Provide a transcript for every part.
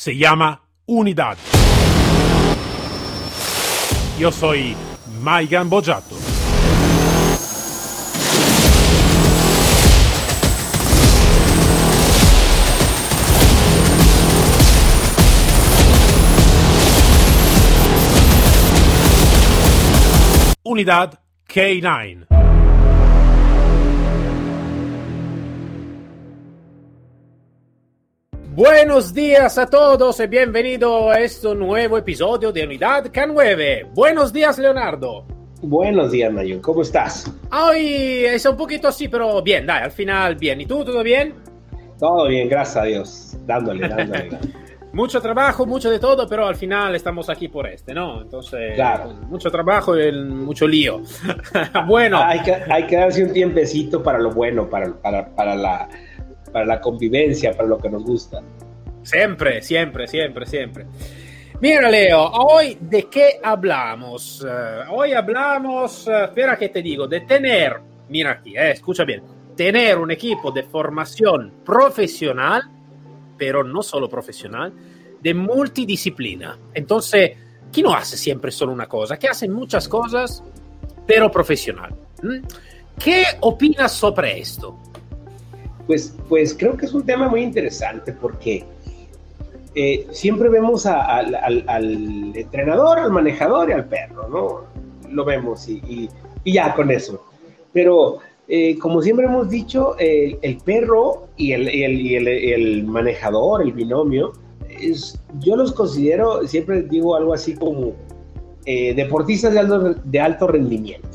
se llama Unidad. Yo soy Maigan Bojato. Unidad K9. Buenos días a todos y bienvenido a este nuevo episodio de Unidad K9. Buenos días, Leonardo. Buenos días, Mayo. ¿Cómo estás? Hoy es un poquito así, pero bien, dai, al final bien. ¿Y tú, todo bien? Todo bien, gracias a Dios. Dándole, dándole. mucho trabajo, mucho de todo, pero al final estamos aquí por este, ¿no? Entonces, Claro. mucho trabajo y mucho lío. bueno, hay, que, hay que darse un tiempecito para lo bueno, para, para, para, la, para la convivencia, para lo que nos gusta. siempre, siempre, siempre, siempre. Mira, Leo, hoy de qué hablamos? Eh, hoy hablamos, eh, espera que te digo, de tener, mira aquí, eh, escucha bien, tener un equipo de formación profesional, pero no solo profesional, de multidisciplina. Entonces, ¿quién no hace siempre solo una cosa? Que hace muchas cosas, pero profesional. ¿Mm? ¿Qué opinas sobre esto? Pues, pues creo que es un tema muy interesante porque eh, siempre vemos al, entrenador, al manejador y al perro, ¿no? Lo vemos y, ya con eso. Pero eh, como siempre hemos dicho, el, perro y el, y el- el- manejador, el binomio, yo los considero, siempre digo algo así como eh, deportistas de alto, de alto rendimiento.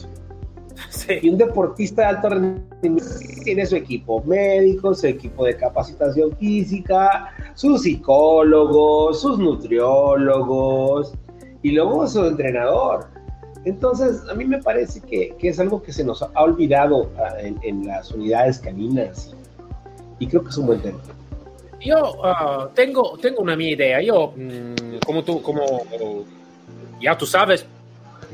Y un deportista de alto rendimiento tiene su equipo médico, su equipo de capacitación física, sus psicólogos, sus nutriólogos y luego su entrenador. Entonces, a mí me parece que, que es algo que se nos ha olvidado ah, en, en las unidades caninas y creo que es un buen tema. Yo ah, tengo, tengo una mía idea. Yo, mm, como tú, como ya tú sabes,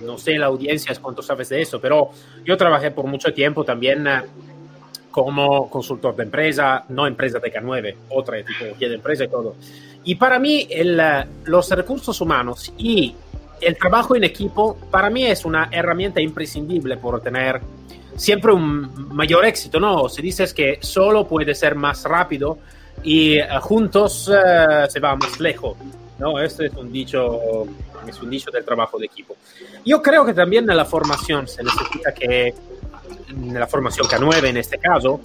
no sé la audiencia cuánto sabes de eso, pero yo trabajé por mucho tiempo también eh, como consultor de empresa, no empresa de K9, otra tipología de empresa y todo. Y para mí, el, eh, los recursos humanos y el trabajo en equipo, para mí es una herramienta imprescindible por tener siempre un mayor éxito, ¿no? Se dice que solo puede ser más rápido y eh, juntos se va más lejos, ¿no? Este es un dicho, es un dicho del trabajo de equipo. Yo creo que también en la formación se necesita que, en la formación K9 en este caso,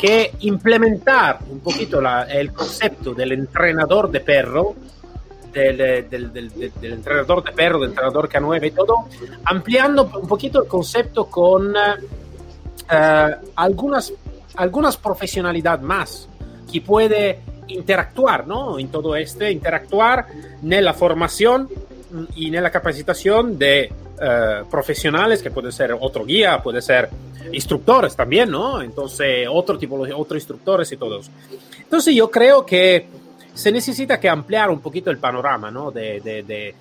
que implementar un poquito la- el concepto del entrenador de perro, del, del- del- del- entrenador de perro, del entrenador K9 y todo, ampliando un poquito el concepto con eh, algunas, algunas profesionalidad más que puede interactuar, ¿no? En todo este, interactuar en la formación y en la capacitación de eh, profesionales, que puede ser otro guía, puede ser instructores también, ¿no? Entonces, otro tipo, otros instructores y todos. Entonces, yo creo que se necesita que ampliar un poquito el panorama, ¿no? De, de, de,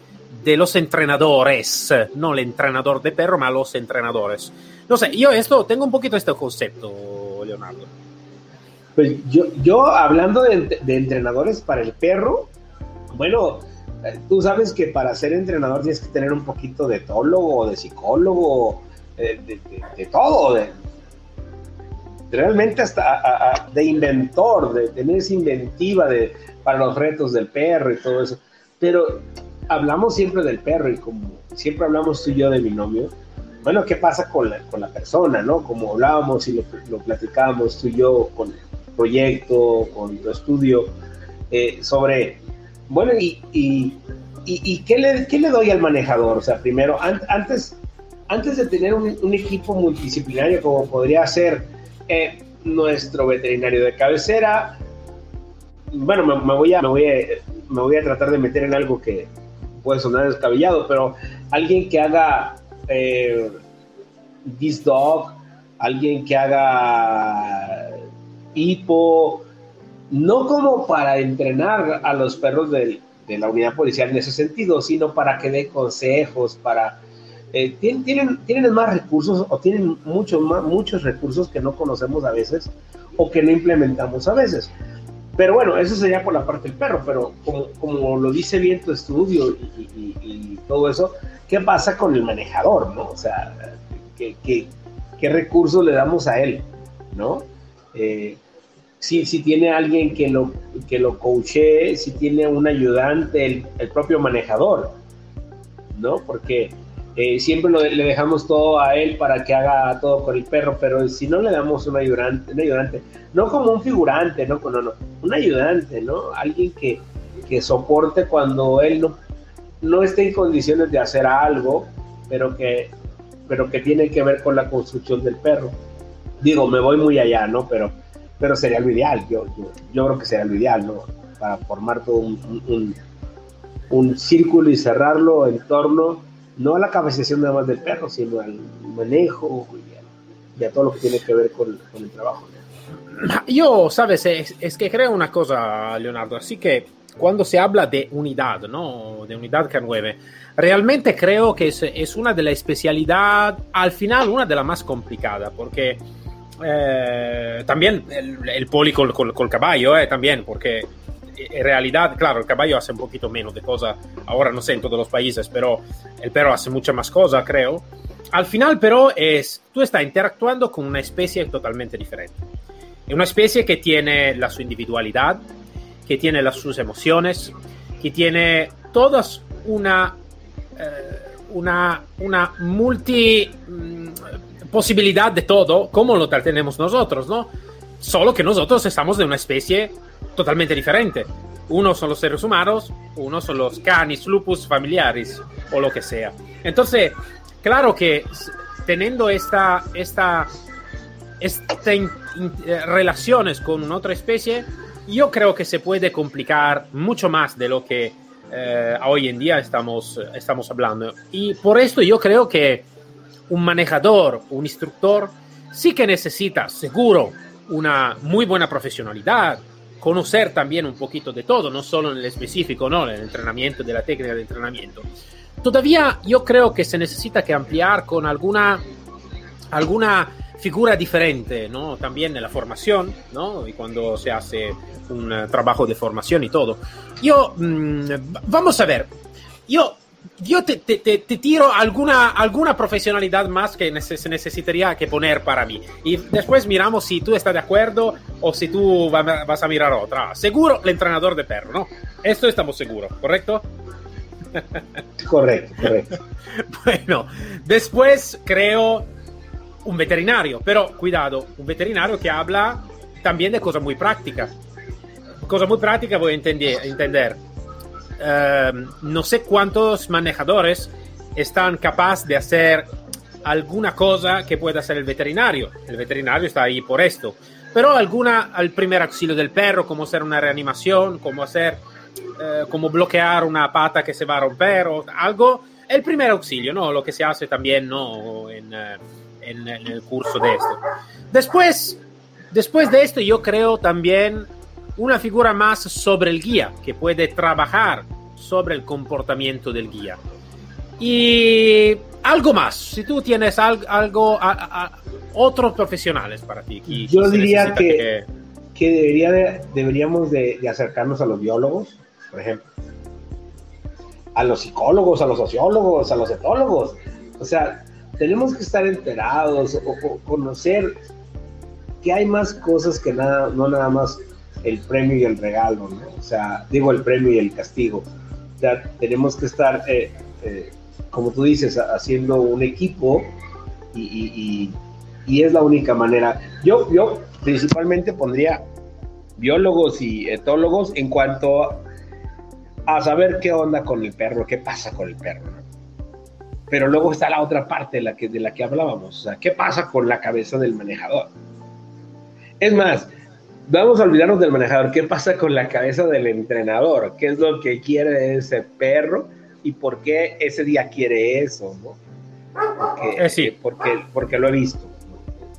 de los entrenadores, no el entrenador de perro, pero los entrenadores. No sé, yo esto tengo un poquito este concepto, Leonardo. Pues yo, yo hablando de, de entrenadores para el perro, bueno, eh, tú sabes que para ser entrenador tienes que tener un poquito de etólogo, de psicólogo, eh, de, de- de todo, de- realmente hasta a- a- de inventor, de tener esa inventiva de, para los retos del perro y todo eso. Pero hablamos siempre del perro y como siempre hablamos tú y yo de binomio, bueno, ¿qué pasa con la, con la persona, no? Como hablábamos y lo, lo platicábamos tú y yo con proyecto, con tu estudio, eh, sobre, bueno, y, y, y, qué, le, qué le doy al manejador? O sea, primero, an- antes, antes de tener un, equipo multidisciplinario como podría ser eh, nuestro veterinario de cabecera, bueno, me, me voy a, me, voy a, me voy a tratar de meter en algo que puede sonar descabellado, pero alguien que haga eh, This Dog, alguien que haga hipo, no como para entrenar a los perros del- de la unidad policial en ese sentido, sino para que dé consejos, para... eh, tien- tienen, tienen más recursos o tienen muchos, más, muchos recursos que no conocemos a veces o que no implementamos a veces. Pero bueno, eso sería por la parte del perro, pero como, como lo dice bien tu estudio y, todo eso, ¿qué pasa con el manejador, no? O sea, ¿qué, qué, recursos le damos a él, no? Eh, si, si, tiene alguien que lo, que lo si tiene un ayudante, el, el propio manejador, ¿no? Porque eh, siempre le dejamos todo a él para que haga todo con el perro, pero si no le damos un ayudante, ayudante no como un figurante, no, no, no, un ayudante, ¿no? Alguien que, que soporte cuando él no, no esté en condiciones de hacer algo, pero que, pero que tiene que ver con la construcción del perro. Digo, me voy muy allá, ¿no? Pero, pero sería lo ideal, yo, yo, creo que sería lo ideal, ¿no? Para formar todo un, un, un círculo y cerrarlo en torno no a la capacitación nada más del perro, sino al manejo y a, todo lo que tiene que ver con, el trabajo. Yo, sabes, es, que creo una cosa, Leonardo, así que cuando se habla de unidad, ¿no? De unidad K9, realmente creo que es, una de las especialidades, al final, una de las más complicadas, porque eh, también el, el poli col, col, caballo, eh, también, porque en realidad, claro, el caballo hace un poquito menos de cosas, ahora no sé en todos los países, pero el perro hace mucha más cosas, creo. Al final, pero, es, tú estás interactuando con una especie totalmente diferente. Es una especie que tiene la su individualidad, que tiene las sus emociones, que tiene todas una, eh, una, una multi mm, posibilidad de todo, como lo tenemos nosotros, ¿no? Solo que nosotros estamos de una especie totalmente diferente. Uno son los seres humanos, uno son los canis, lupus familiares o lo que sea. Entonces, claro que teniendo esta, esta, esta eh, relaciones con otra especie, yo creo que se puede complicar mucho más de lo que eh, hoy en día estamos, estamos hablando. Y por esto yo creo que un manejador, un instructor, sí que necesita, seguro, una muy buena profesionalidad, conocer también un poquito de todo, no solo en el específico, ¿no? En el entrenamiento, de la técnica de entrenamiento. Todavía yo creo que se necesita que ampliar con alguna, alguna figura diferente, ¿no? También en la formación, ¿no? Y cuando se hace un eh, trabajo de formación y todo. Yo, mmm, vamos a ver, yo yo te, te, te, tiro alguna, alguna profesionalidad más que se necesitaría que poner para mí. Y después miramos si tú estás de acuerdo o si tú vas a mirar otra. Seguro el entrenador de perro, ¿no? Esto estamos seguros, ¿correcto? Correcto, correcto. bueno, después creo un veterinario, pero cuidado, un veterinario que habla también de cosas muy prácticas. Cosa muy práctica voy a entender, entender Em, no sé cuántos manejadores están capaces de hacer alguna cosa que pueda hacer el veterinario. El veterinario está ahí por esto. Pero alguna, al primer auxilio del perro, como hacer una reanimación, como hacer, eh, como bloquear una pata que se va a romper o algo, el primer auxilio, ¿no? Lo que se hace también, ¿no? En, eh, en, en el curso de esto. Después, después de esto, yo creo también una figura más sobre el guía, que puede trabajar sobre el comportamiento del guía. Y algo más, si tú tienes algo, a, otros profesionales para ti. Yo diría que, que, debería de, deberíamos de, acercarnos a los biólogos, por ejemplo, a los psicólogos, a los sociólogos, a los etólogos. O sea, tenemos que estar enterados o, conocer que hay más cosas que nada, no nada más el premio y el regalo, ¿no? O sea, digo el premio y el castigo. Ya tenemos que estar, eh, eh, como tú dices, haciendo un equipo y, es la única manera. Yo, yo principalmente pondría biólogos y etólogos en cuanto a saber qué onda con el perro, qué pasa con el perro. Pero luego está la otra parte de la que, de la que hablábamos, o sea, qué pasa con la cabeza del manejador. Es más, vamos a olvidarnos del manejador. ¿Qué pasa con la cabeza del entrenador? ¿Qué es lo que quiere ese perro y por qué ese día quiere eso? ¿no? Porque, eh, sí. porque, porque lo he visto.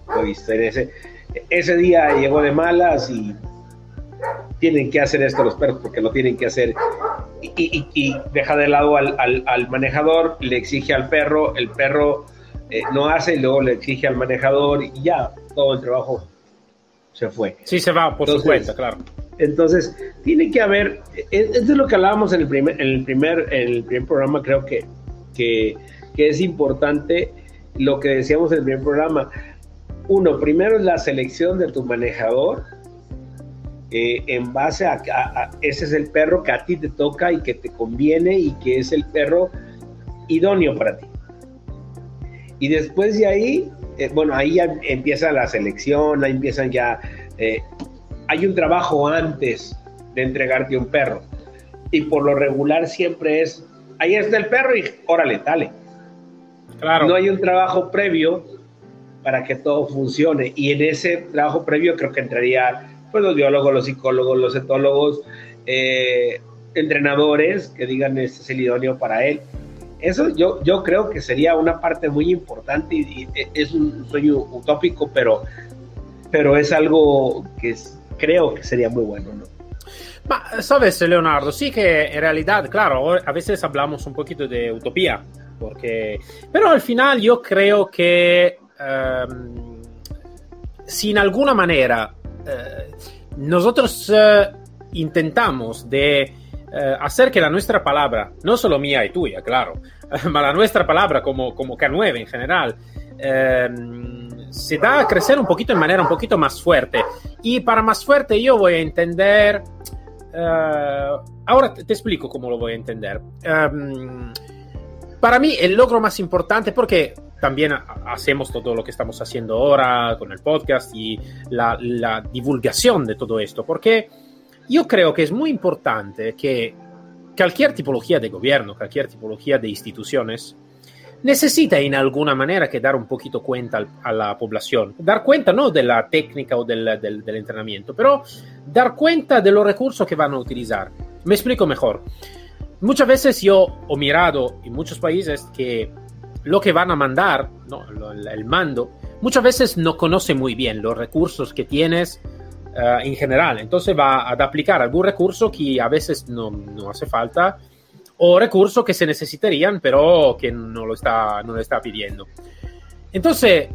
Lo he visto. ese, ese día llegó de malas y tienen que hacer esto los perros porque lo tienen que hacer. Y, deja de lado al, manejador, le exige al perro, el perro eh, no hace y luego le exige al manejador y ya todo el trabajo se fue. Sí, se va por su cuenta, claro. Entonces, tiene que haber, esto es lo que hablábamos en el primer, en el primer, en el primer programa, creo que, que, que es importante lo que decíamos en el primer programa. Uno, primero es la selección de tu manejador, eh, en base a, a, ese es el perro que a ti te toca y que te conviene y que es el perro idóneo para ti. Y después de ahí, eh, bueno, ahí ya empieza la selección, ahí empiezan ya, eh, hay un trabajo antes de entregarte un perro. Y por lo regular siempre es, ahí está el perro y órale, dale. Claro. No hay un trabajo previo para que todo funcione. Y en ese trabajo previo creo que entraría pues, los biólogos, los psicólogos, los etólogos, eh, entrenadores que digan este es el idóneo para él. Eso yo, yo creo que sería una parte muy importante y, es un sueño utópico, pero, pero es algo que creo que sería muy bueno, ¿no? sabes, Leonardo, sí que en realidad, claro, a veces hablamos un poquito de utopía, porque, pero al final yo creo que um, si en alguna manera uh, nosotros uh, intentamos de eh, hacer que la nuestra palabra, no solo mía y tuya, claro, pero la nuestra palabra como, como K9 en general, eh, se da a crecer un poquito en manera un poquito más fuerte. Y para más fuerte yo voy a entender... Eh, ahora te, explico cómo lo voy a entender. Um, para mí el logro más importante, porque también hacemos todo lo que estamos haciendo ahora con el podcast y la, la divulgación de todo esto, porque yo creo que es muy importante que cualquier tipología de gobierno, cualquier tipología de instituciones, necesita en alguna manera que dar un poquito cuenta a la población. Dar cuenta no de la técnica o del, del, del, entrenamiento, pero dar cuenta de los recursos que van a utilizar. Me explico mejor. Muchas veces yo he mirado en muchos países que lo que van a mandar, ¿no? el mando, muchas veces no conoce muy bien los recursos que tienes uh, en general. Entonces va a aplicar algún recurso que a veces no, no, hace falta o recursos que se necesitarían pero que no lo está, no lo está pidiendo. Entonces,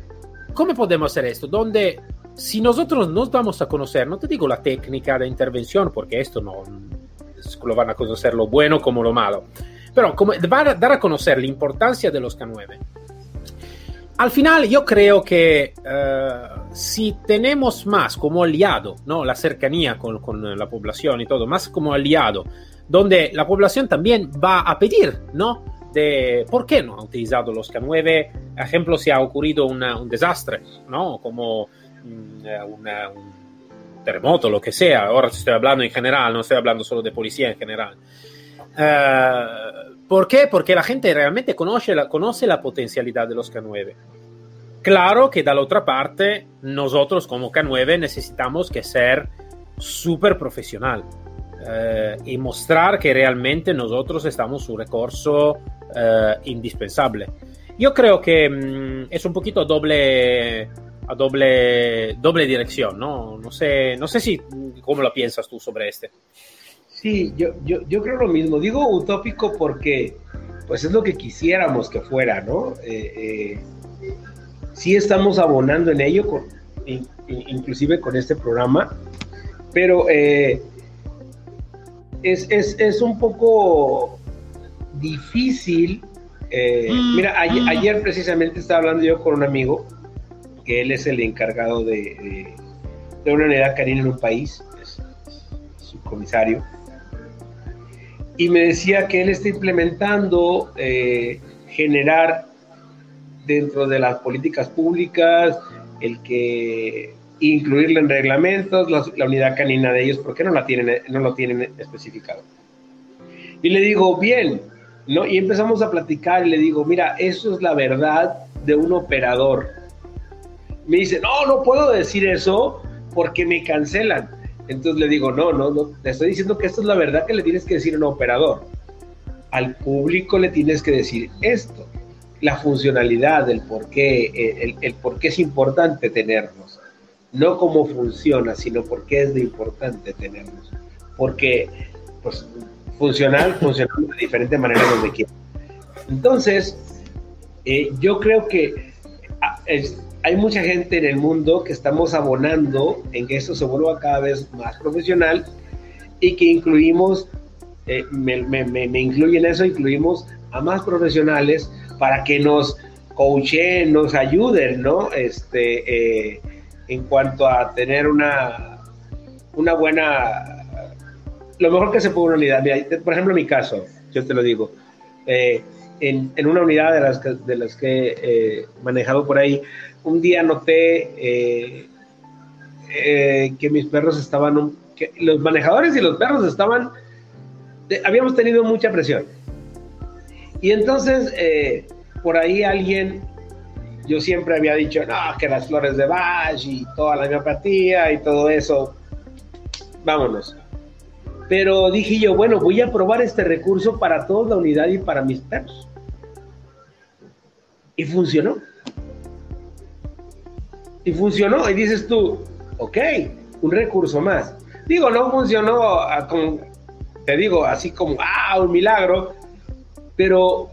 ¿cómo podemos hacer esto? Donde si nosotros nos vamos a conocer, no te digo la técnica de intervención, porque esto no lo van a conocer lo bueno como lo malo, pero como, va a dar a conocer la importancia de los K9 al final yo creo que uh, si tenemos más como aliado, ¿no? La cercanía con, con, la población y todo, más como aliado, donde la población también va a pedir, ¿no? De por qué no ha utilizado los K9, ejemplo, si ha ocurrido un desastre, ¿no? Como mm, una, un terremoto, lo que sea. Ahora estoy hablando en general, no estoy hablando solo de policía en general. Uh, ¿Por qué? Porque la gente realmente conoce la, conoce la potencialidad de los K9. Claro que de la otra parte, nosotros como K9 necesitamos que ser súper profesional eh, y mostrar que realmente nosotros estamos un recurso eh, indispensable. Yo creo que mmm, es un poquito a doble, a doble, doble dirección, ¿no? No sé, no sé si, ¿cómo lo piensas tú sobre este? Sí, yo, yo, yo creo lo mismo. Digo utópico porque pues es lo que quisiéramos que fuera, ¿no? Eh, eh, sí estamos abonando en ello, con, in, inclusive con este programa, pero eh, es, es, es, un poco difícil. Eh, mm, mira, ayer, mm. ayer, precisamente estaba hablando yo con un amigo, que él es el encargado de, de, de una unidad canina en un país, es subcomisario y me decía que él está implementando eh, generar dentro de las políticas públicas el que incluirlo en reglamentos, la, la, unidad canina de ellos, ¿por qué no, la tienen, no lo tienen especificado? Y le digo, bien, ¿no? Y empezamos a platicar y le digo, mira, eso es la verdad de un operador. Me dice, no, no puedo decir eso porque me cancelan. Entonces le digo, no, no, no, te estoy diciendo que esto es la verdad que le tienes que decir a un operador. Al público le tienes que decir esto, la funcionalidad, el por qué, el, el por qué es importante tenerlos. No cómo funciona, sino por qué es de importante tenerlos. Porque, pues, funcional, funcionamos de diferente manera donde quiera. Entonces, eh, yo creo que ah, hay mucha gente en el mundo que estamos abonando en que esto se vuelva cada vez más profesional y que incluimos, eh, me, me, me, incluye en eso, incluimos a más profesionales para que nos coachen, nos ayuden, ¿no? Este, eh, en cuanto a tener una, una buena, lo mejor que se puede una unidad. por ejemplo, en mi caso, yo te lo digo, eh, en, en, una unidad de las que, de las que he manejado por ahí, un día noté eh, eh, que mis perros estaban, los manejadores y los perros estaban, habíamos tenido mucha presión. Y entonces, por ahí alguien yo siempre había dicho, no, que las flores de Bach y toda la miopatía y todo eso, vámonos. Pero dije yo, bueno, voy a probar este recurso para toda la unidad y para mis perros. Y funcionó. Y funcionó. Y dices tú, ok, un recurso más. Digo, no funcionó, ah, te digo, así como, ah, un milagro, pero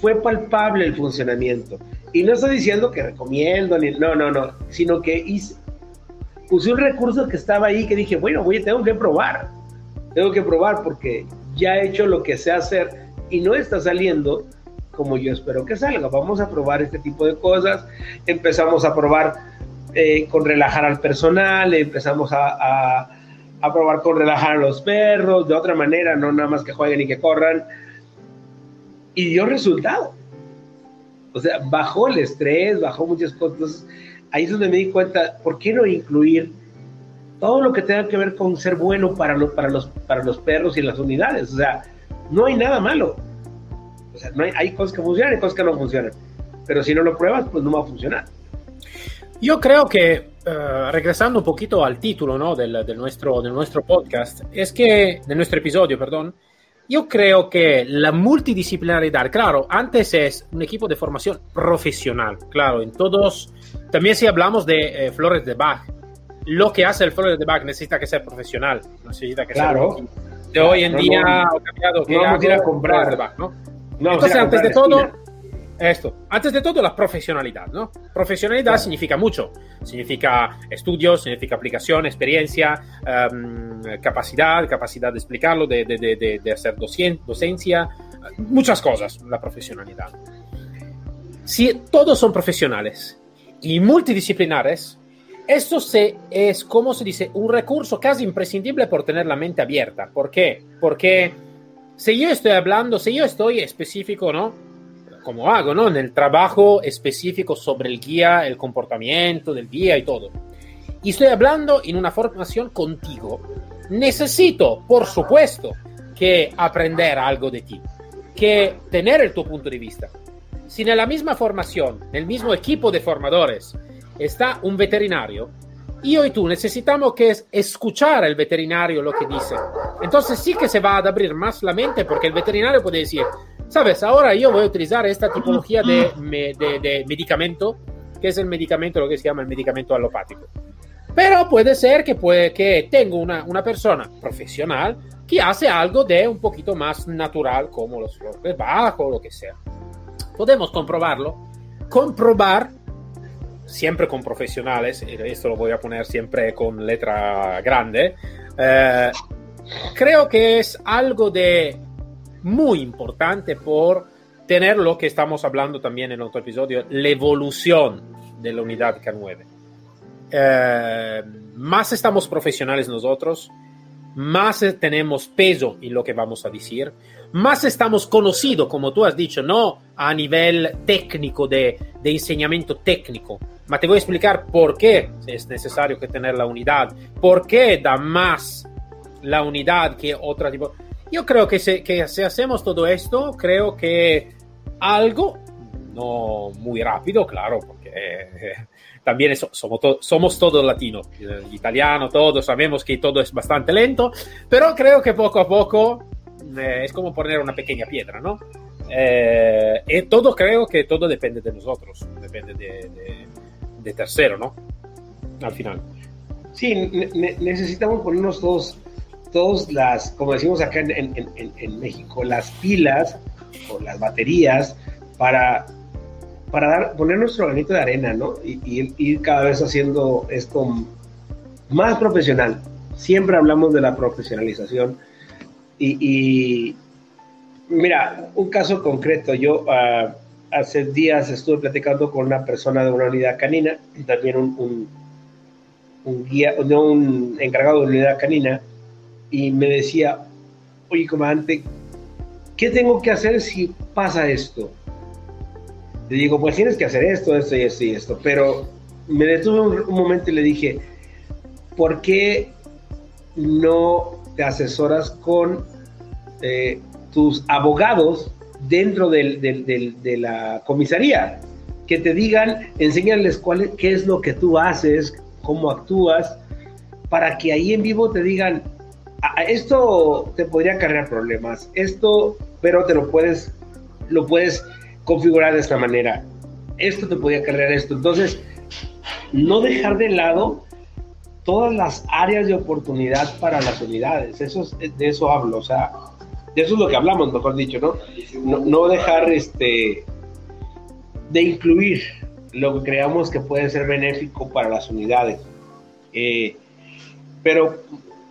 fue palpable el funcionamiento. Y no estoy diciendo que recomiendo, ni, no, no, no, sino que hice, puse un recurso que estaba ahí que dije, bueno, voy, tengo que probar, tengo que probar porque ya he hecho lo que sé hacer y no está saliendo como yo espero que salga. Vamos a probar este tipo de cosas. Empezamos a probar eh, con relajar al personal, empezamos a, a, probar con relajar a los perros, de otra manera, no nada más que jueguen y que corran. Y dio resultado. O sea, bajó el estrés, bajó muchas cosas. ahí es donde me di cuenta, ¿por qué no incluir todo lo que tenga que ver con ser bueno para, para, los, para los perros y las unidades? O sea, no hay nada malo. O sea, no hay, hay cosas que funcionan y cosas que no funcionan. Pero si no lo pruebas, pues no va a funcionar. Yo creo que, uh, regresando un poquito al título ¿no? del, del, nuestro, del nuestro podcast, es que, de nuestro episodio, perdón, yo creo que la multidisciplinaridad, claro, antes es un equipo de formación profesional, claro, en todos, también si hablamos de eh, flores de Bach, lo que hace el flores de Bach necesita que sea profesional, necesita que claro. sea... De hoy en día ha cambiado que... vamos a ir a comprar. Bach, ¿no? Entonces, antes de todo, esto, antes de todo, la profesionalidad, ¿no? Profesionalidad significa mucho. Significa estudios, significa aplicación, experiencia, um, capacidad, capacidad de explicarlo, de, de, de, de hacer docencia, muchas cosas, la profesionalidad. Si todos son profesionales y multidisciplinares, esto se, es, como se dice, un recurso casi imprescindible por tener la mente abierta. ¿Por qué? Porque si yo estoy hablando, si yo estoy específico, ¿no? como hago, ¿no? En el trabajo específico sobre el guía, el comportamiento del guía y todo. Y estoy hablando en una formación contigo. Necesito, por supuesto, que aprender algo de ti, que tener el tu punto de vista. Si en la misma formación, en el mismo equipo de formadores, está un veterinario, yo y tú necesitamos que escuchar al veterinario lo que dice. Entonces sí que se va a abrir más la mente porque el veterinario puede decir, sabes, ahora yo voy a utilizar esta tipología de, medicamento, que es el medicamento, lo que se llama el medicamento alopático. Pero puede ser que, puede, que tenga una, una persona profesional que hace algo de un poquito más natural, como los flores bajo lo que sea. Podemos comprobarlo. Comprobar, siempre con profesionales, y esto lo voy a poner siempre con letra grande, eh, creo que es algo de muy importante por tener lo que estamos hablando también en otro episodio, la evolución de la unidad K9. Eh, más estamos profesionales nosotros, más tenemos peso en lo que vamos a decir, más estamos conocidos, como tú has dicho, no a nivel técnico de, de enseñamiento técnico, pero te voy a explicar por qué es necesario que tener la unidad, por qué da más la unidad que otra tipo. Yo creo que, que si hacemos todo esto, creo que algo, no muy rápido, claro, porque eh, también somos, somos todos latinos, eh, italiano, todos sabemos que todo es bastante lento, pero creo que poco a poco eh, es como poner una pequeña piedra, ¿no? y todo creo que todo depende de nosotros, depende de, tercero, ¿no? Al final. Sí, necesitamos ponernos todos todas las, como decimos acá en, México, las pilas o las baterías para, para dar, poner nuestro granito de arena, ¿no? Y, ir cada vez haciendo esto más profesional. Siempre hablamos de la profesionalización. Y, mira, un caso concreto, yo uh, hace días estuve platicando con una persona de una unidad canina, también un, un, guía, no un encargado de unidad canina, y me decía, oye, comandante, ¿qué tengo que hacer si pasa esto? Le digo, pues tienes que hacer esto, esto y esto y esto, pero me detuve un, momento y le dije, ¿por qué no te asesoras con eh, tus abogados dentro de la comisaría, que te digan, enséñales cuál, qué es lo que tú haces, cómo actúas, para que ahí en vivo te digan, esto te podría cargar problemas, esto, pero te lo puedes, lo puedes configurar de esta manera, esto te podría cargar esto. Entonces, no dejar de lado todas las áreas de oportunidad para las unidades, eso, de eso hablo, o sea, de eso es lo que hablamos, mejor dicho, ¿no? No, dejar este, de incluir lo que creamos que puede ser benéfico para las unidades. Eh, pero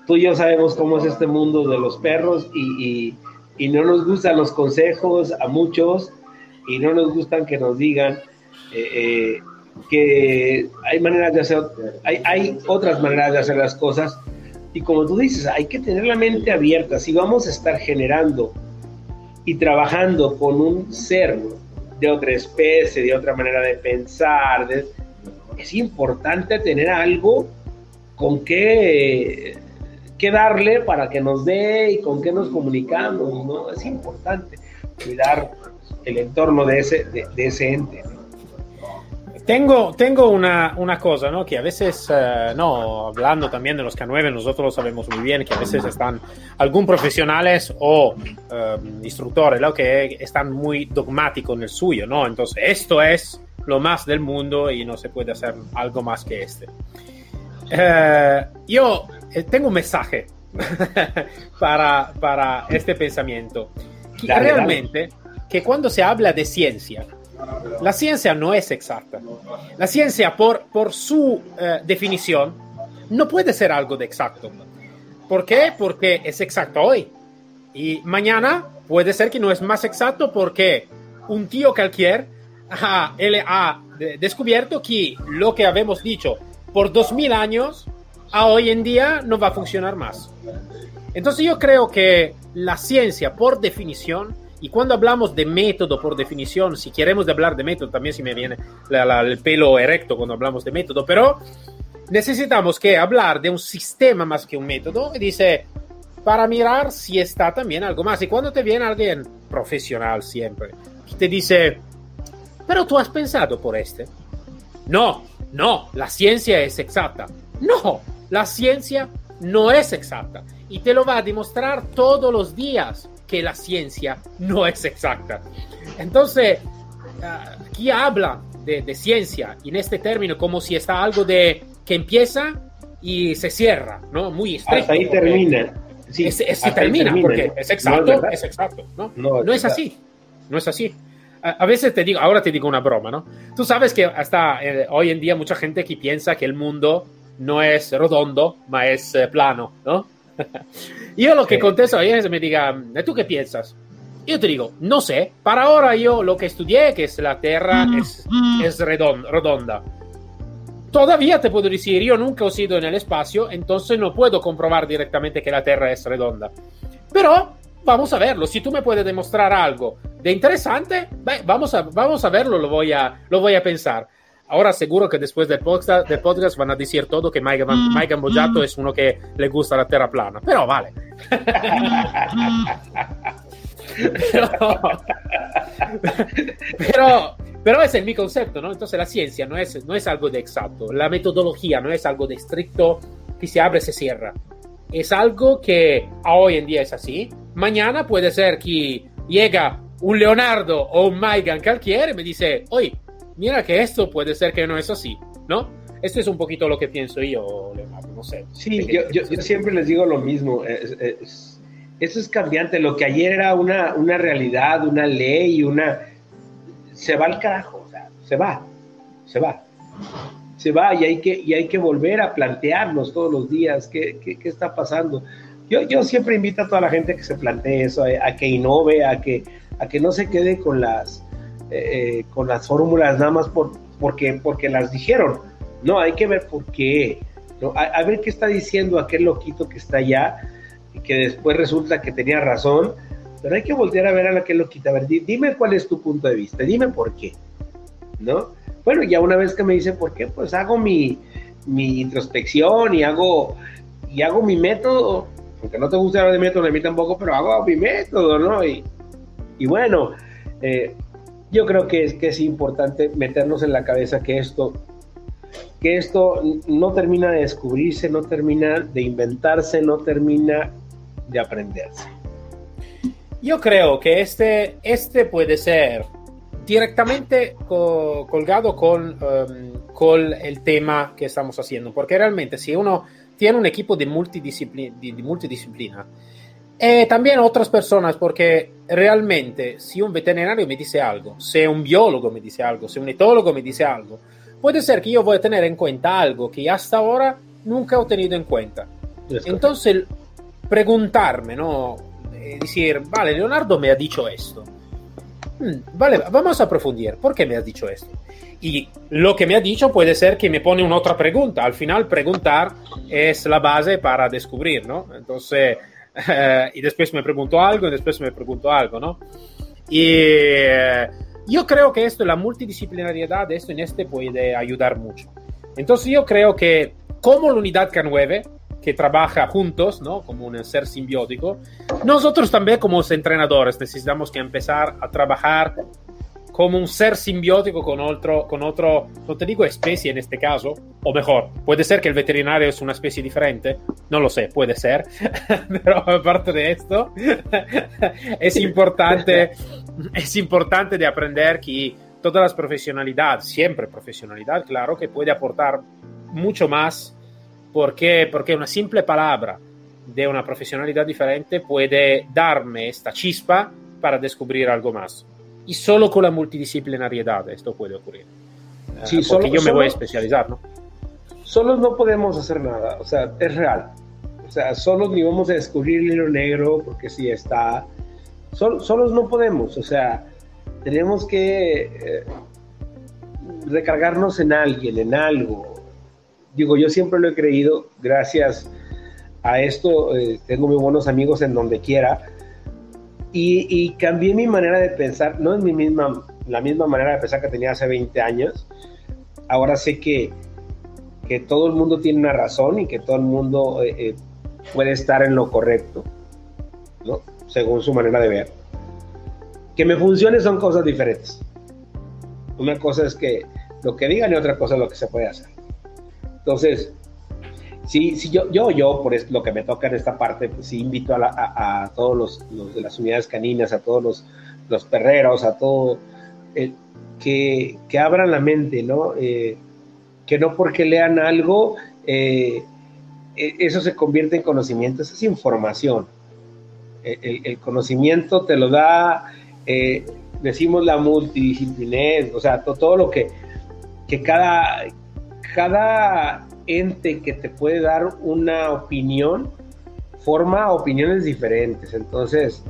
tú y yo sabemos cómo es este mundo de los perros y, no nos gustan los consejos a muchos y no nos gustan que nos digan eh, eh, que hay maneras de hacer, hay, hay otras maneras de hacer las cosas y como tú dices, hay que tener la mente abierta. Si vamos a estar generando y trabajando con un ser de otra especie, de otra manera de pensar, es importante tener algo con qué, darle para que nos dé y con qué nos comunicamos, ¿no? Es importante cuidar el entorno de ese, de, de ese ente. Tengo, tengo una, una, cosa, ¿no? Que a veces, eh, no, hablando también de los K9, nosotros lo sabemos muy bien, que a veces están algún profesionales o eh, instructores, ¿no? Que están muy dogmáticos en el suyo, ¿no? Entonces, esto es lo más del mundo y no se puede hacer algo más que este. Eh, yo tengo un mensaje para, para este pensamiento. Que realmente, que cuando se habla de ciencia, la ciencia no es exacta. La ciencia, por, por su eh, definición, no puede ser algo de exacto. ¿Por qué? Porque es exacto hoy. Y mañana puede ser que no es más exacto porque un tío cualquier ha, él ha descubierto que lo que habíamos dicho por dos mil años a hoy en día no va a funcionar más. Entonces yo creo que la ciencia, por definición, y cuando hablamos de método, por definición, si queremos hablar de método, también si me viene el pelo erecto cuando hablamos de método, pero necesitamos que hablar de un sistema más que un método. Y dice, para mirar si está también algo más. Y cuando te viene alguien profesional siempre, te dice, pero tú has pensado por este. No, no, la ciencia es exacta. No, la ciencia no es exacta. Y te lo va a demostrar todos los días que la ciencia no es exacta. Entonces, aquí habla de, ciencia y en este término como si está algo de que empieza y se cierra, ¿no? Muy estricto. Hasta ahí termina. Sí, es, termina, porque es exacto, es, exacto, ¿no? No, es, así, no es así. A, veces te digo, ahora te digo una broma, ¿no? Tú sabes que hasta eh, hoy en día mucha gente que piensa que el mundo no es redondo, ma es eh, plano, ¿no? yo lo que contesto a ellos me diga, ¿tú qué piensas? Yo te digo, no sé, para ahora yo lo que estudié, que es la Tierra, mm, es, mm. es redonda. Todavía te puedo decir, yo nunca he sido en el espacio, entonces no puedo comprobar directamente que la Tierra es redonda. Pero vamos a verlo. Si tú me puedes demostrar algo de interesante, vamos, a, vamos a verlo, lo voy a, lo voy a pensar. Ahora seguro que después del podcast, del podcast van a decir todo que Mike, mm, Mike mm. es uno que le gusta la tierra plana. Pero vale. pero, pero, ese es mi concepto, ¿no? Entonces la ciencia no es, no es algo de exacto. La metodología no es algo de estricto que se abre se cierra. Es algo que hoy en día es así. Mañana puede ser que llega un Leonardo o un Maigan cualquiera y me dice, oye, mira que esto puede ser que no es así, ¿no? Esto es un poquito lo que pienso yo, Leonardo, no sé. Sí, yo, siempre les digo lo mismo. eso es cambiante. Lo que ayer era una, una realidad, una ley, una... Se va al carajo. O sea, se va, se va. Se va y hay que, y hay que volver a plantearnos todos los días qué, qué, está pasando. Yo, yo, siempre invito a toda la gente que se plantee eso, a, que innove, a que, a que no se quede con las, eh, con las fórmulas nada más por, porque, porque las dijeron. No, hay que ver por qué. ¿no? A, ver qué está diciendo aquel loquito que está allá y que después resulta que tenía razón. Pero hay que voltear a ver a aquel loquito. A ver, dime cuál es tu punto de vista, dime por qué. ¿No? Bueno, ya una vez que me dice por qué, pues hago mi, mi introspección y hago, y hago mi método. Aunque no te guste hablar de método, a mí tampoco, pero hago mi método, ¿no? Y, y bueno, eh, yo creo que es, que es importante meternos en la cabeza que esto, que esto no termina de descubrirse, no termina de inventarse, no termina de aprenderse. Yo creo que este, este puede ser directamente colgado con, um, con el tema que estamos haciendo, porque realmente si uno tiene un equipo de, multidisciplina, de multidisciplina e también otras personas, porque realmente si un veterinario me dice algo, si un biólogo me dice algo, si un etólogo me dice algo, puede ser que yo voy a tener en cuenta algo que hasta ahora nunca he tenido en cuenta. Entonces, preguntarme, ¿no? decir, vale, Leonardo me ha dicho esto. Hmm, vale, vamos a profundir. ¿Por qué me has dicho esto? Y lo que me ha dicho puede ser que me pone una otra pregunta. Al final, preguntar es la base para descubrir, ¿no? Entonces, eh, y después me pregunto algo y después me pregunto algo, ¿no? Y eh, yo creo que esto, la multidisciplinariedad, esto en este puede ayudar mucho. Entonces yo creo que como la unidad K9, que trabaja juntos, ¿no? Como un ser simbiótico, nosotros también como entrenadores necesitamos que empezar a trabajar como un ser simbiótico con otro, con otro, no te digo especie en este caso, o mejor, puede ser que el veterinario es una especie diferente, no lo sé, puede ser, pero aparte de esto, es importante, es importante de aprender que todas las profesionalidad, siempre profesionalidad, claro, que puede aportar mucho más, porque, porque una simple palabra de una profesionalidad diferente puede darme esta chispa para descubrir algo más y solo con la multidisciplinariedad esto puede ocurrir. Sí, eh, porque yo me voy a especializar, ¿no? Solos no podemos hacer nada, o sea, es real. O sea, solos ni vamos a descubrir el hilo negro porque sí está. solos no podemos, o sea, tenemos que eh, recargarnos en alguien, en algo. Digo, yo siempre lo he creído, gracias a esto, eh, tengo muy buenos amigos en donde quiera y, cambié mi manera de pensar, no es mi misma, la misma manera de pensar que tenía hace 20 años. Ahora sé que, que todo el mundo tiene una razón y que todo el mundo eh, eh, puede estar en lo correcto, ¿no? según su manera de ver. Que me funcione son cosas diferentes. Una cosa es que lo que digan y otra cosa es lo que se puede hacer. Entonces, Sí, sí, yo, yo, yo, por lo que me toca en esta parte, pues sí invito a, todos los, de las unidades caninas, a todos los, los perreros, a todo, eh, que, que, abran la mente, ¿no? Eh, que no porque lean algo, eh, eso se convierte en conocimiento, eso es información. El, conocimiento te lo da, decimos la multidisciplinaridad, o sea, todo, lo que, que cada, cada ente que te puede dar una opinión forma opiniones diferentes. Entonces,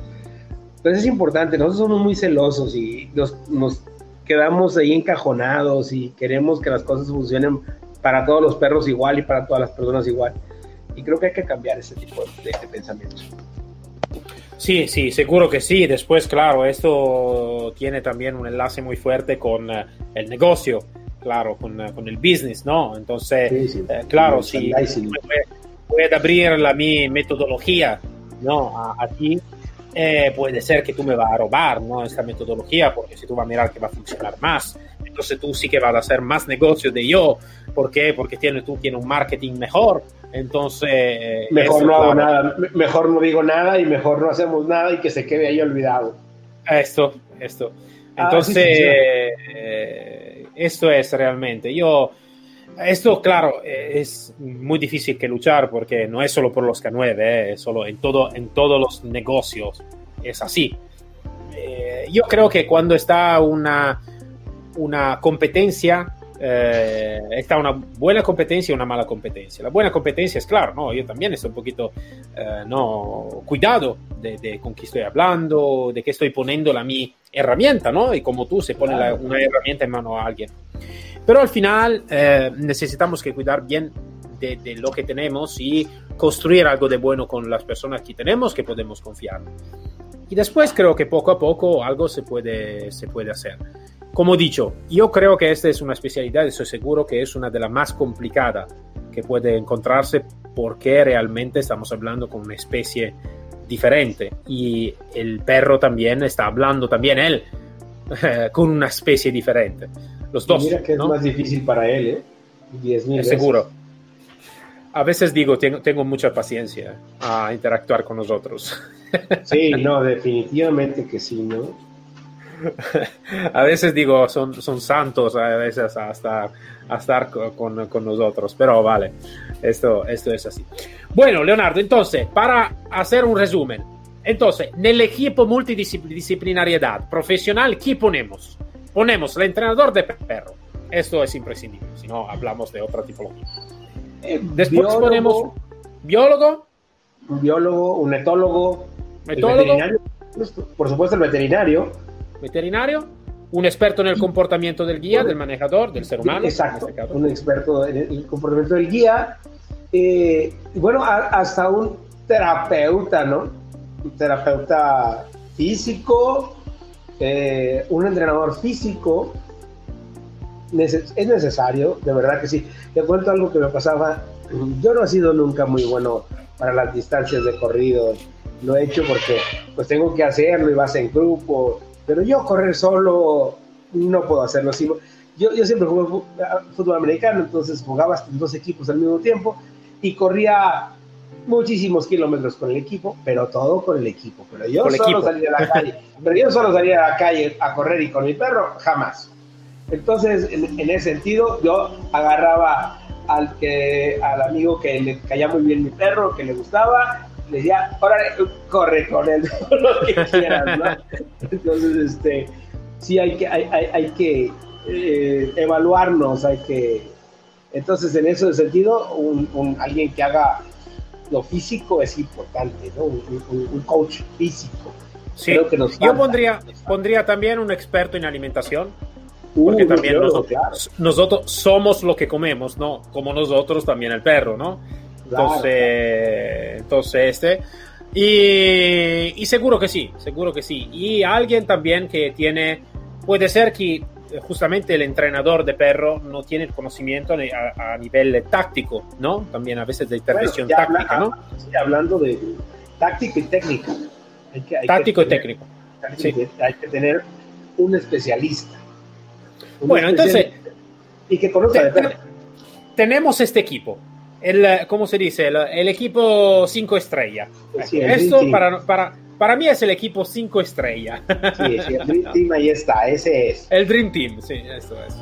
pues es importante. Nosotros somos muy celosos y nos, quedamos ahí encajonados y queremos que las cosas funcionen para todos los perros igual y para todas las personas igual. Y creo que hay que cambiar ese tipo de, de pensamiento. Sí, sí, seguro que sí. Después, claro, esto tiene también un enlace muy fuerte con eh, el negocio claro, con, con el business, ¿no? Entonces, eh, claro, si puedes abrir la mi metodología, ¿no? A, ti, eh, puede ser que tú me vas a robar, ¿no? Esta metodología, porque si tú vas a mirar que va a funcionar más, entonces tú sí que vas a hacer más negocio de yo. ¿Por qué? Porque tiene, tú tienes un marketing mejor. Entonces... Eh, mejor no hago nada, mejor no digo nada y mejor no hacemos nada y que se quede ahí olvidado. Esto, esto. Ah, Entonces, esto es realmente. Yo, esto, claro, es muy difícil que luchar porque no es solo por los K9, eh, es solo en, todo, en todos los negocios. Es así. Eh, yo creo que cuando está una, una competencia eh, está una buena competencia y una mala competencia. La buena competencia es claro, ¿no? Yo también estoy un poquito, eh, ¿no? Cuidado de, de, con qué estoy hablando, de qué estoy poniendo la mi herramienta, ¿no? Y como tú se pone la, una herramienta en mano a alguien. Pero al final eh, necesitamos que cuidar bien de, de, lo que tenemos y construir algo de bueno con las personas que tenemos que podemos confiar. Y después creo que poco a poco algo se puede, se puede hacer. Como dicho, yo creo que esta es una especialidad, estoy seguro que es una de las más complicadas que puede encontrarse porque realmente estamos hablando con una especie diferente y el perro también está hablando también él con una especie diferente. Los dos. Mira que ¿no? es más difícil para él, ¿eh? 10 mil Seguro. A veces digo, tengo, tengo mucha paciencia a interactuar con nosotros. Sí, no, definitivamente que sí, ¿no? a veces digo, son, son santos, a veces hasta estar con, con, nosotros, pero vale, esto, esto es así. Bueno, Leonardo, entonces, para hacer un resumen, entonces, en el equipo multidisciplinariedad profesional, ¿qué ponemos? Ponemos el entrenador de perro, esto es imprescindible, si no hablamos de otra tipología. Eh, Después biólogo, ponemos biólogo, un biólogo, un etólogo, el Metólogo. veterinario, por supuesto el veterinario, veterinario, un experto en el comportamiento del guía, del manejador, del ser humano. Exacto, en este un experto en el comportamiento del guía. Eh, bueno, a- hasta un terapeuta, ¿no? Un terapeuta físico, eh, un entrenador físico. Neces- es necesario, de verdad que sí. Te cuento algo que me pasaba. Yo no he sido nunca muy bueno para las distancias de corrido. Lo he hecho porque pues tengo que hacerlo y vas en grupo. Pero yo correr solo no puedo hacerlo así. Yo, yo siempre jugué fútbol americano, entonces jugaba hasta dos equipos al mismo tiempo y corría muchísimos kilómetros con el equipo, pero todo con el equipo. Pero yo solo equipo. salía a la calle. pero yo solo salía a la calle a correr y con mi perro, jamás. Entonces, en, en ese sentido, yo agarraba al que al amigo que le caía muy bien mi perro, que le gustaba, le decía, órale, corre con él, lo que quieras, ¿no? Entonces, este, sí hay que, hay, hay, hay que eh, evaluarnos, hay que... Entonces, en ese sentido, un, un- alguien que haga lo físico es importante, ¿no? Un, un- coach físico. Sí. Creo que nos Yo pondría, pondría también un experto en alimentación, Uh, porque también claro, nosotros, claro, nosotros somos lo que comemos, ¿no? Como nosotros también el perro, ¿no? Entonces, entonces este. Y, y seguro que sí, seguro que sí. Y alguien también que tiene, puede ser que eh, justamente el entrenador de perro no tiene el conocimiento a, a nivel táctico, ¿no? También a veces de intervención Bueno, táctica, habla- ¿no? sí, hablando de táctico y técnica. Hay que- hay Táctico y que tener- técnico. y- Hay que tener un especialista. Un Bueno, entonces, Y que conozca de perro. tenemos este equipo. El, ¿Cómo se dice? El, el equipo 5 estrellas. Sí, Esto para, para, para mí es el equipo 5 estrellas. Sí, sí, el Dream Team ahí está, ese es. El Dream Team, sí, esto es.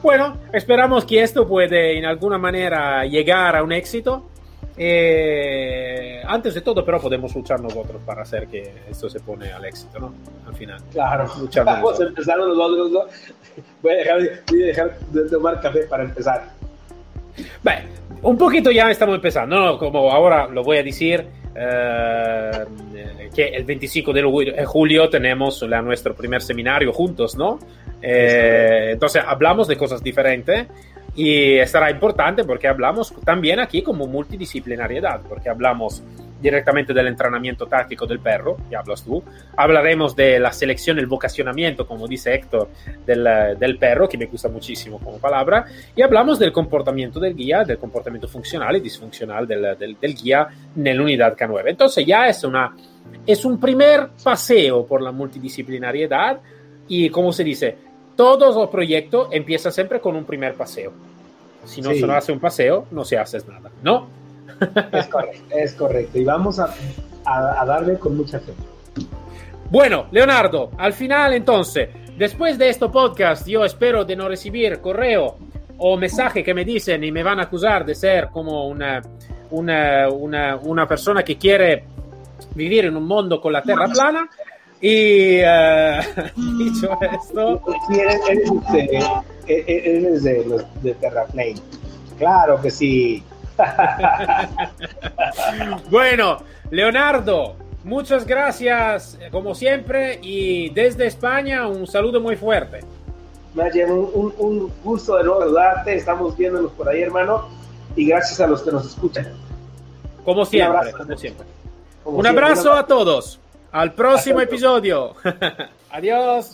Bueno, esperamos que esto puede en alguna manera llegar a un éxito. Eh, antes de todo, pero podemos luchar nosotros para hacer que esto se pone al éxito, ¿no? Al final. Claro. Luchar Vamos a empezar nosotros. ¿no? Voy a dejar, voy a dejar de tomar café para empezar. Beh, un poquito ya estamos empezando, ¿no? Como ahora lo voy a decir, eh, que el 25 de ju- de julio tenemos la, nuestro primer seminario juntos, ¿no? Eh, entonces hablamos de cosas diferentes y estará importante porque hablamos también aquí como multidisciplinariedad, porque hablamos directamente del entrenamiento táctico del perro, que hablas tú, hablaremos de la selección, el vocacionamiento, como dice Héctor, del, del perro, que me gusta muchísimo como palabra, y hablamos del comportamiento del guía, del comportamiento funcional y disfuncional del, del, del guía en la unidad K9. Entonces ya es, una, es un primer paseo por la multidisciplinariedad y, como se dice, todo los proyectos empieza siempre con un primer paseo. Si no Sí. se hace un paseo, no se hace nada, ¿no? Es correcto, es correcto. Y vamos a, a, a darle con mucha fe. Bueno, Leonardo, al final entonces, después de este podcast, yo espero de no recibir correo o mensaje que me dicen y me van a acusar de ser como una, una, una, una persona que quiere vivir en un mundo con la tierra plana. Y uh, dicho esto. Sí, eres, eres, de, eres de, de Terraplane. Claro que sí. bueno, Leonardo, muchas gracias como siempre y desde España un saludo muy fuerte. Un, un, un gusto de nuevo saludarte, estamos viéndonos por ahí hermano y gracias a los que nos escuchan. Como siempre, abrazo, como siempre. Como un, siempre. abrazo un abrazo a todos. Al próximo episodio. Adiós.